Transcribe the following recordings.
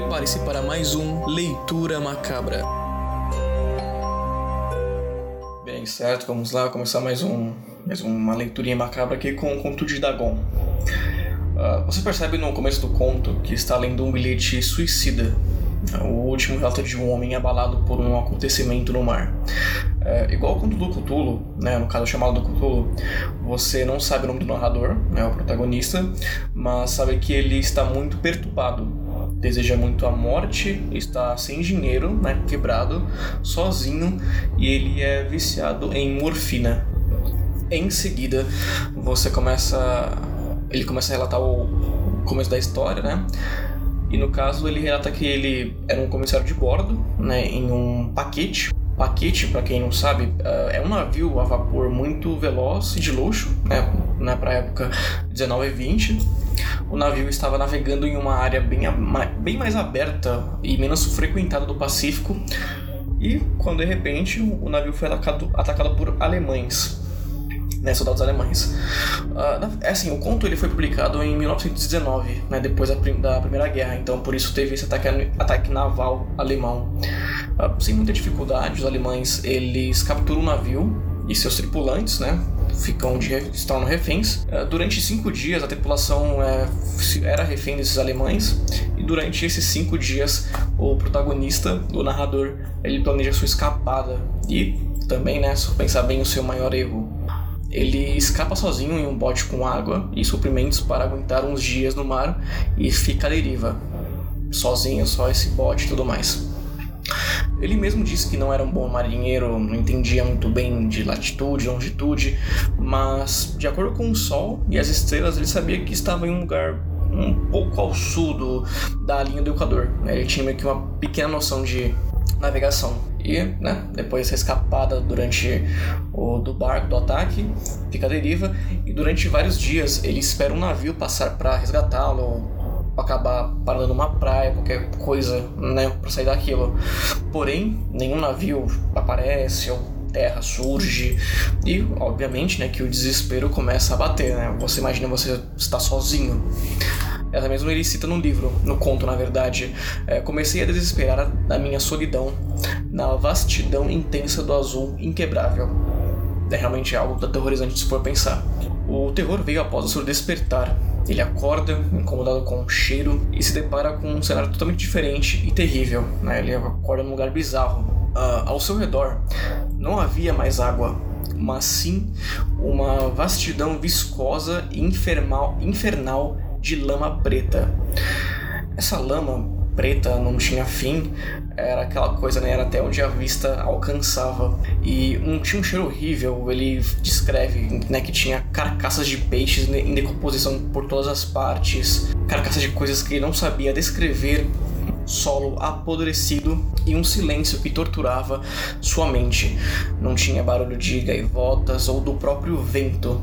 Prepare-se para mais um Leitura Macabra. Bem, certo, vamos lá começar mais um mais uma leiturinha macabra aqui com o conto de Dagon. Uh, você percebe no começo do conto que está lendo um bilhete suicida, o último relato de um homem abalado por um acontecimento no mar. É, igual o conto do Cthulhu, né, no caso chamado do Cthulhu, você não sabe o nome do narrador, né, o protagonista, mas sabe que ele está muito perturbado, deseja muito a morte, está sem dinheiro, né, quebrado, sozinho e ele é viciado em morfina. Em seguida, você começa, ele começa a relatar o começo da história, né? E no caso ele relata que ele era um comissário de bordo, né, em um paquete Paquete, para quem não sabe, eh, é um navio a vapor muito veloz e de luxo, né, né para a época 19 e 20. O navio estava navegando em uma área bem, bem mais aberta e menos frequentada do Pacífico. E quando de repente o navio foi atacado, atacado por alemães, né, soldados alemães. Uh, assim, o conto ele foi publicado em 1919, né, depois da, da Primeira Guerra, então por isso teve esse ataque, ataque naval alemão. Uh, sem muita dificuldade, os alemães eles capturam o navio e seus tripulantes, né, ficam de, estão reféns. Uh, durante cinco dias a tripulação é, era refém desses alemães e durante esses cinco dias o protagonista, o narrador, ele planeja sua escapada e também, né, se pensar bem o seu maior erro, ele escapa sozinho em um bote com água e suprimentos para aguentar uns dias no mar e fica à deriva. Sozinho, só esse bote e tudo mais. Ele mesmo disse que não era um bom marinheiro, não entendia muito bem de latitude, longitude, mas de acordo com o sol e as estrelas, ele sabia que estava em um lugar um pouco ao sul do, da linha do Equador. Ele tinha meio que uma pequena noção de navegação. E, né, depois dessa escapada durante o do barco do ataque, fica à deriva e durante vários dias ele espera um navio passar para resgatá-lo, acabar parando numa praia, qualquer coisa, né, para sair daquilo. Porém, nenhum navio aparece ou terra surge e obviamente né que o desespero começa a bater né você imagina você está sozinho ela mesmo ele cita no livro, no conto, na verdade. É, comecei a desesperar da minha solidão, na vastidão intensa do azul inquebrável. É realmente algo aterrorizante se for pensar. O terror veio após o seu despertar. Ele acorda, incomodado com o cheiro, e se depara com um cenário totalmente diferente e terrível. Né? Ele acorda num lugar bizarro. Uh, ao seu redor não havia mais água, mas sim uma vastidão viscosa e infernal, infernal de lama preta. Essa lama preta não tinha fim, era aquela coisa, né? Era até onde a vista alcançava. E um, tinha um cheiro horrível, ele descreve né, que tinha carcaças de peixes em decomposição por todas as partes, carcaças de coisas que ele não sabia descrever solo apodrecido e um silêncio que torturava sua mente. Não tinha barulho de gaivotas ou do próprio vento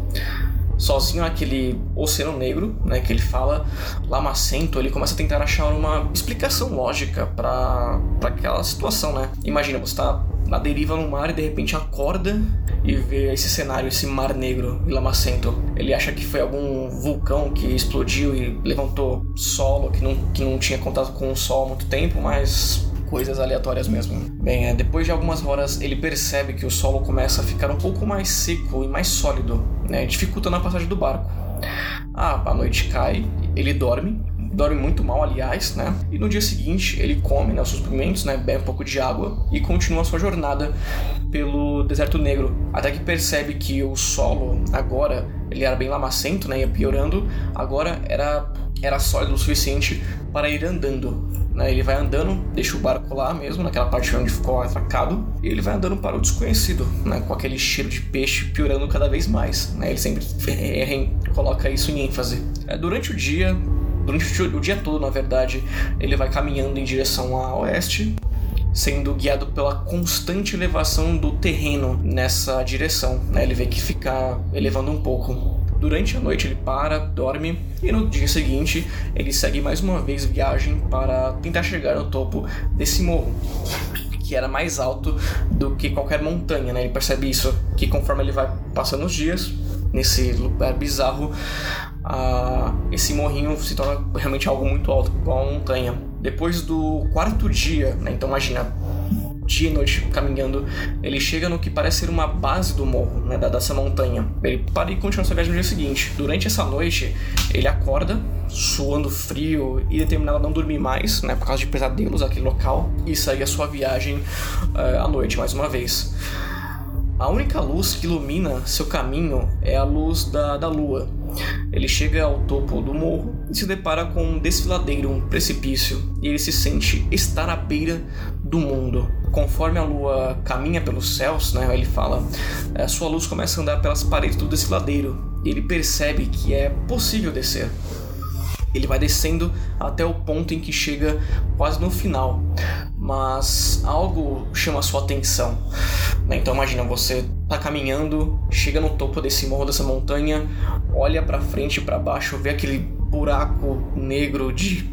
sozinho naquele oceano negro, né, que ele fala, lamacento, ele começa a tentar achar uma explicação lógica para aquela situação, né? Imagina, você tá na deriva no mar e de repente acorda e vê esse cenário, esse mar negro e lamacento. Ele acha que foi algum vulcão que explodiu e levantou solo, que não, que não tinha contato com o sol há muito tempo, mas coisas aleatórias mesmo. Bem, é, depois de algumas horas ele percebe que o solo começa a ficar um pouco mais seco e mais sólido, né, dificultando a passagem do barco. Ah, a noite cai, ele dorme, dorme muito mal, aliás, né? E no dia seguinte ele come né, os suprimentos, né, bebe um pouco de água e continua sua jornada pelo deserto negro, até que percebe que o solo agora ele era bem lamacento, né, ia piorando, agora era era sólido o suficiente para ir andando. Né? Ele vai andando, deixa o barco lá mesmo, naquela parte onde ficou atracado, e ele vai andando para o desconhecido, né? com aquele cheiro de peixe piorando cada vez mais. Né? Ele sempre coloca isso em ênfase. É, durante o dia, durante o dia todo, na verdade, ele vai caminhando em direção a oeste, sendo guiado pela constante elevação do terreno nessa direção. Né? Ele vê que fica elevando um pouco. Durante a noite ele para, dorme e no dia seguinte ele segue mais uma vez viagem para tentar chegar no topo desse morro que era mais alto do que qualquer montanha, né? Ele percebe isso, que conforme ele vai passando os dias nesse lugar bizarro, esse morrinho se torna realmente algo muito alto, igual uma montanha. depois do quarto dia, né? Então imagina, dia e noite caminhando, ele chega no que parece ser uma base do morro, né, da, dessa montanha. Ele para e continua sua viagem no dia seguinte. Durante essa noite, ele acorda, suando frio e determinado a não dormir mais, né, por causa de pesadelos aquele local, e segue a sua viagem uh, à noite mais uma vez. A única luz que ilumina seu caminho é a luz da, da lua. Ele chega ao topo do morro e se depara com um desfiladeiro, um precipício, e ele se sente estar à beira do mundo. Conforme a lua caminha pelos céus, né, ele fala, a sua luz começa a andar pelas paredes do desfiladeiro e ele percebe que é possível descer. Ele vai descendo até o ponto em que chega quase no final, mas algo chama sua atenção. Né? Então imagina você tá caminhando, chega no topo desse morro dessa montanha, olha para frente e para baixo, vê aquele buraco negro de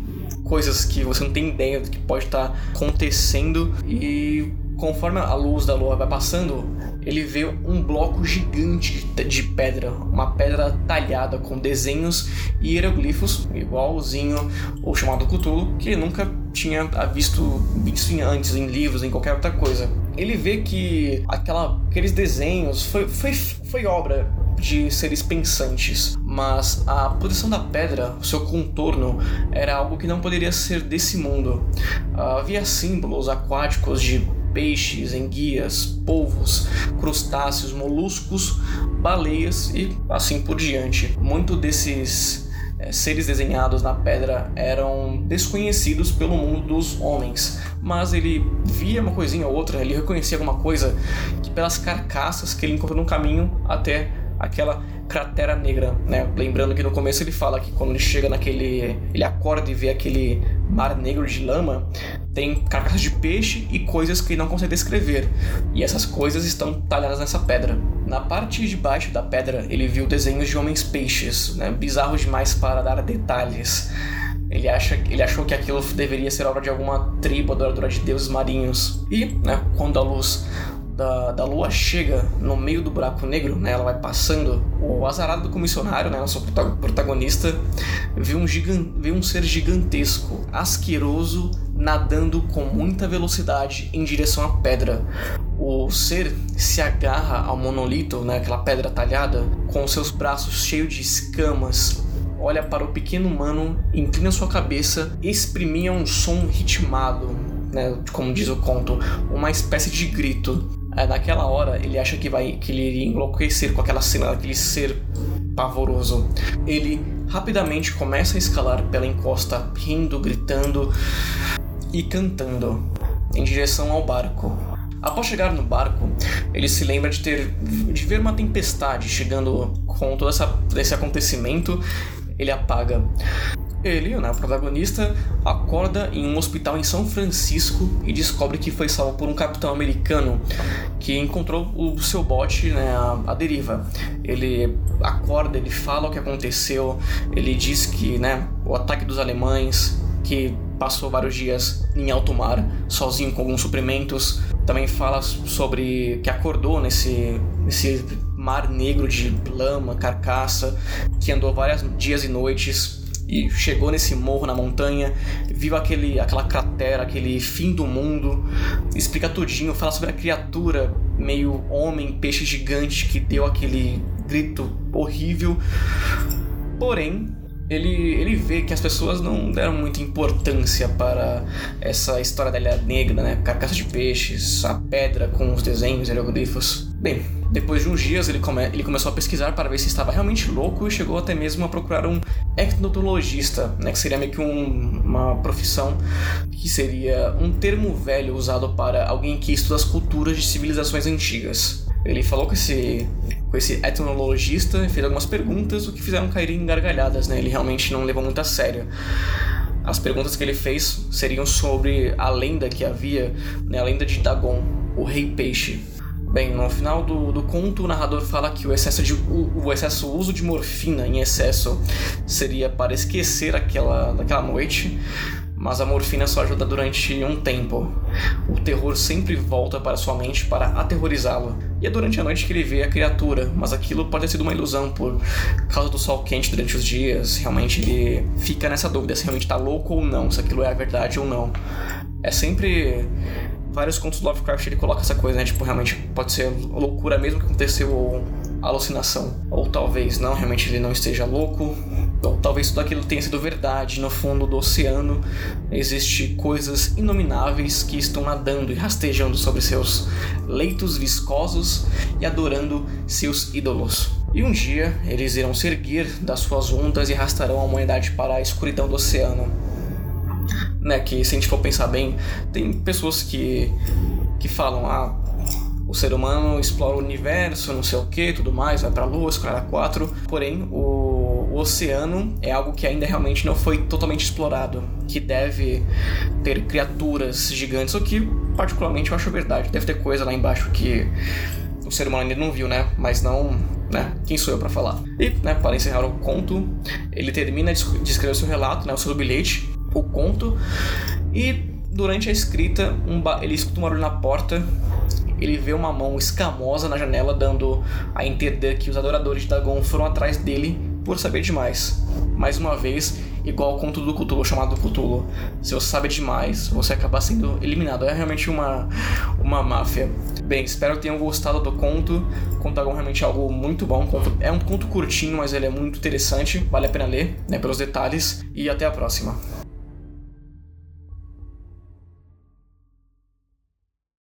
coisas que você não tem ideia do que pode estar tá acontecendo e conforme a luz da lua vai passando, ele vê um bloco gigante de pedra, uma pedra talhada com desenhos e hieroglifos, igualzinho o chamado Cthulhu, que ele nunca tinha visto, visto antes em livros, em qualquer outra coisa. Ele vê que aquela, aqueles desenhos foi, foi, foi obra de seres pensantes, mas a posição da pedra, o seu contorno, era algo que não poderia ser desse mundo. Havia símbolos aquáticos de peixes, enguias, polvos, crustáceos, moluscos, baleias e assim por diante. Muito desses é, seres desenhados na pedra eram desconhecidos pelo mundo dos homens, mas ele via uma coisinha ou outra, ele reconhecia alguma coisa que pelas carcaças que ele encontrou no caminho até aquela cratera negra, né? Lembrando que no começo ele fala que quando ele chega naquele, ele acorda e vê aquele mar negro de lama, tem carcaças de peixe e coisas que não consegue descrever. E essas coisas estão talhadas nessa pedra. Na parte de baixo da pedra, ele viu desenhos de homens peixes, né? bizarros demais para dar detalhes. Ele, acha, ele achou que aquilo deveria ser obra de alguma tribo adoradora de deuses marinhos. E, né, quando a luz da, da lua chega no meio do buraco negro, né? Ela vai passando. O azarado do comissionário, né? Nosso protagonista, vê um, gigan, vê um ser gigantesco, asqueroso, nadando com muita velocidade em direção à pedra. O ser se agarra ao monolito, né? Aquela pedra talhada, com seus braços cheios de escamas, olha para o pequeno humano, inclina sua cabeça exprimia um som ritmado, né, como diz o conto, uma espécie de grito. Naquela hora ele acha que vai que ele iria enlouquecer com aquela cena daquele ser pavoroso. Ele rapidamente começa a escalar pela encosta, rindo, gritando e cantando em direção ao barco. Após chegar no barco, ele se lembra de ter de ver uma tempestade chegando com todo essa, esse acontecimento. Ele apaga ele, o protagonista, acorda em um hospital em São Francisco e descobre que foi salvo por um capitão americano que encontrou o seu bote né, à, deriva. Ele acorda, ele fala o que aconteceu, ele diz que né, o ataque dos alemães, que passou vários dias em alto mar, sozinho com alguns suprimentos, também fala sobre que acordou nesse, nesse mar negro de lama, carcaça, que andou vários dias e noites e chegou nesse morro na montanha, viu aquele, aquela cratera, aquele fim do mundo, explica tudinho, fala sobre a criatura meio homem, peixe gigante que deu aquele grito horrível. Porém, ele, ele vê que as pessoas não deram muita importância para essa história da Ilha Negra, né? Carcaça de peixes, a pedra com os desenhos hieroglifos. Bem, depois de uns dias ele, come, ele começou a pesquisar para ver se estava realmente louco e chegou até mesmo a procurar um etnologista, né? Que seria meio que um, uma profissão que seria um termo velho usado para alguém que estuda as culturas de civilizações antigas. Ele falou com esse com esse etnologista, fez algumas perguntas, o que fizeram cair em gargalhadas, né? Ele realmente não levou muito a sério. As perguntas que ele fez seriam sobre a lenda que havia, né? a lenda de Dagon, o rei peixe. Bem, no final do, do conto, o narrador fala que o excesso, de, o, o excesso o uso de morfina em excesso seria para esquecer aquela, daquela noite, mas a morfina só ajuda durante um tempo. O terror sempre volta para sua mente para aterrorizá-lo. E é durante a noite que ele vê a criatura, mas aquilo pode ter sido uma ilusão por causa do sol quente durante os dias. Realmente ele fica nessa dúvida se realmente está louco ou não, se aquilo é a verdade ou não. É sempre vários contos do Lovecraft ele coloca essa coisa, né? Tipo, realmente pode ser loucura mesmo que aconteceu ou alucinação. Ou talvez não, realmente ele não esteja louco. Ou talvez tudo aquilo tenha sido verdade. No fundo do oceano existe coisas inomináveis que estão nadando e rastejando sobre seus leitos viscosos e adorando seus ídolos. E um dia eles irão se erguer das suas ondas e arrastarão a humanidade para a escuridão do oceano né, que se a gente for pensar bem, tem pessoas que, que falam, ah, o ser humano explora o universo, não sei o que, tudo mais, vai pra lua, escolher a quatro, porém o, o oceano é algo que ainda realmente não foi totalmente explorado, que deve ter criaturas gigantes, o que particularmente eu acho verdade, deve ter coisa lá embaixo que o ser humano ainda não viu, né, mas não né? Quem sou eu para falar? E, né, para encerrar o conto, ele termina de escrever seu relato, né, o seu bilhete, o conto e durante a escrita um ele escuta um barulho na porta ele vê uma mão escamosa na janela dando a entender que os adoradores de Dagon foram atrás dele por saber demais. Mais uma vez, igual ao conto do Cthulhu chamado Cthulhu. Se você sabe demais, você acaba sendo eliminado. É realmente uma, uma máfia. Bem, espero que tenham gostado do conto. O conto Dagon é realmente algo muito bom. É um conto curtinho, mas ele é muito interessante. Vale a pena ler, né, pelos detalhes. E até a próxima.